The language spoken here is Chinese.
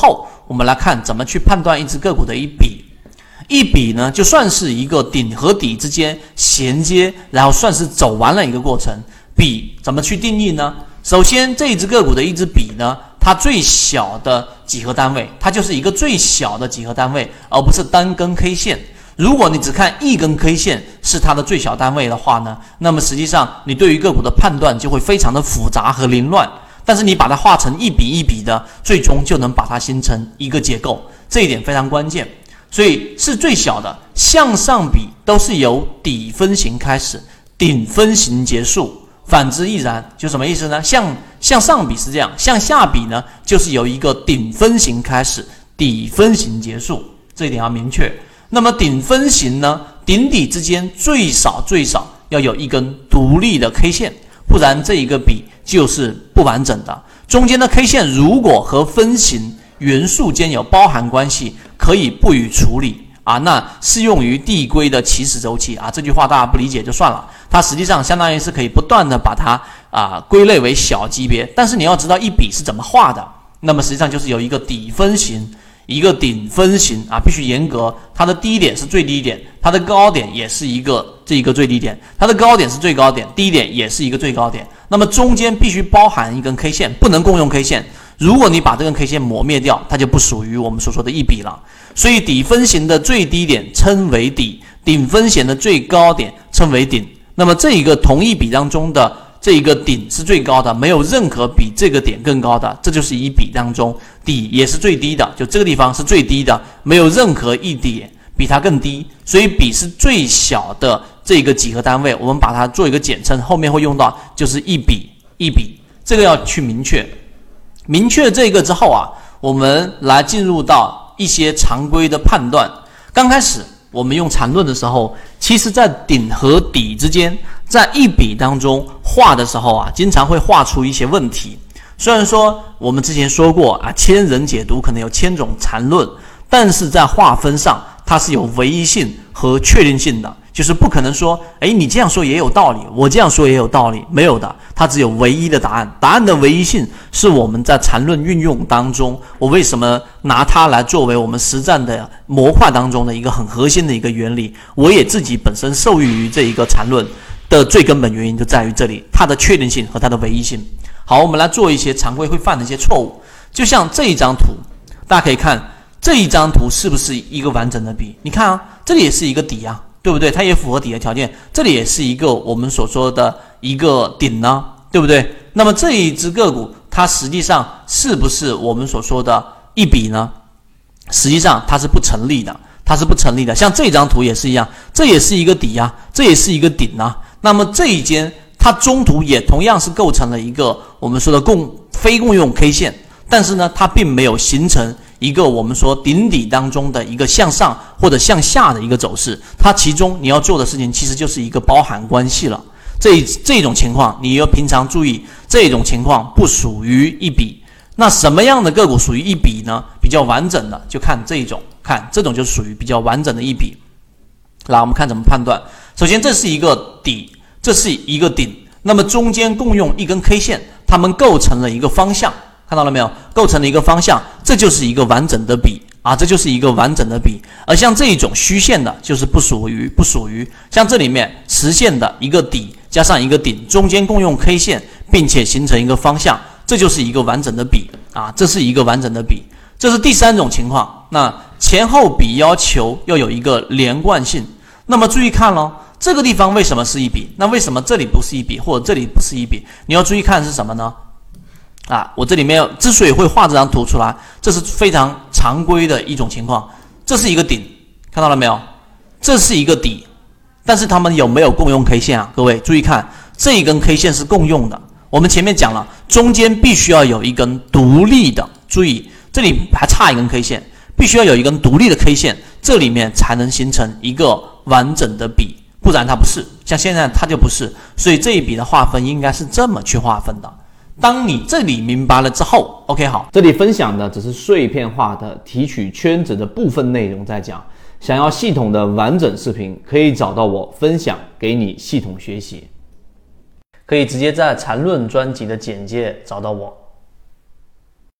后，我们来看怎么去判断一只个股的一笔。一笔呢，就算是一个顶和底之间衔接，然后算是走完了一个过程。笔怎么去定义呢？首先，这一只个股的一支笔呢，它最小的几何单位，它就是一个最小的几何单位，而不是单根 K 线。如果你只看一根 K 线是它的最小单位的话呢，那么实际上你对于个股的判断就会非常的复杂和凌乱。但是你把它画成一笔一笔的，最终就能把它形成一个结构，这一点非常关键。所以是最小的向上比都是由底分型开始，顶分型结束，反之亦然。就什么意思呢？向向上比是这样，向下比呢，就是由一个顶分型开始，底分型结束，这一点要明确。那么顶分型呢？顶底之间最少最少要有一根独立的 K 线，不然这一个笔就是不完整的。中间的 K 线如果和分型元素间有包含关系，可以不予处理啊。那适用于递归的起始周期啊。这句话大家不理解就算了。它实际上相当于是可以不断的把它啊归类为小级别，但是你要知道一笔是怎么画的。那么实际上就是有一个底分型。一个顶分型啊，必须严格，它的低点是最低点，它的高点也是一个这一个最低点，它的高点是最高点，低点也是一个最高点。那么中间必须包含一根 K 线，不能共用 K 线。如果你把这根 K 线磨灭掉，它就不属于我们所说的一笔了。所以底分型的最低点称为底，顶分型的最高点称为顶。那么这一个同一笔当中的。这一个顶是最高的，没有任何比这个点更高的，这就是一笔当中底也是最低的，就这个地方是最低的，没有任何一点比它更低，所以笔是最小的这个几何单位，我们把它做一个简称，后面会用到，就是一笔一笔，这个要去明确，明确这个之后啊，我们来进入到一些常规的判断，刚开始。我们用缠论的时候，其实在顶和底之间，在一笔当中画的时候啊，经常会画出一些问题。虽然说我们之前说过啊，千人解读可能有千种缠论，但是在划分上它是有唯一性和确定性的。就是不可能说，哎，你这样说也有道理，我这样说也有道理，没有的，它只有唯一的答案。答案的唯一性是我们在缠论运用当中，我为什么拿它来作为我们实战的模块当中的一个很核心的一个原理？我也自己本身受益于这一个缠论的最根本原因就在于这里，它的确定性和它的唯一性。好，我们来做一些常规会犯的一些错误，就像这一张图，大家可以看这一张图是不是一个完整的笔？你看啊，这里也是一个底啊。对不对？它也符合底的条件，这里也是一个我们所说的一个顶呢，对不对？那么这一只个股，它实际上是不是我们所说的一笔呢？实际上它是不成立的，它是不成立的。像这张图也是一样，这也是一个底呀，这也是一个顶啊。那么这一间它中途也同样是构成了一个我们说的共非共用 K 线，但是呢，它并没有形成。一个我们说顶底当中的一个向上或者向下的一个走势，它其中你要做的事情其实就是一个包含关系了。这这种情况你要平常注意，这种情况不属于一笔。那什么样的个股属于一笔呢？比较完整的就看这一种，看这种就属于比较完整的一笔。来，我们看怎么判断。首先，这是一个底，这是一个顶，那么中间共用一根 K 线，它们构成了一个方向。看到了没有？构成了一个方向，这就是一个完整的笔啊，这就是一个完整的笔。而像这一种虚线的，就是不属于不属于。像这里面实线的一个底加上一个顶，中间共用 K 线，并且形成一个方向，这就是一个完整的笔啊，这是一个完整的笔。这是第三种情况。那前后笔要求要有一个连贯性。那么注意看喽，这个地方为什么是一笔？那为什么这里不是一笔，或者这里不是一笔？你要注意看是什么呢？啊，我这里面之所以会画这张图出来，这是非常常规的一种情况。这是一个顶，看到了没有？这是一个底，但是它们有没有共用 K 线啊？各位注意看，这一根 K 线是共用的。我们前面讲了，中间必须要有一根独立的，注意这里还差一根 K 线，必须要有一根独立的 K 线，这里面才能形成一个完整的笔，不然它不是。像现在它就不是，所以这一笔的划分应该是这么去划分的。当你这里明白了之后，OK，好，这里分享的只是碎片化的提取圈子的部分内容在讲。想要系统的完整视频，可以找到我分享给你系统学习，可以直接在缠论专辑的简介找到我。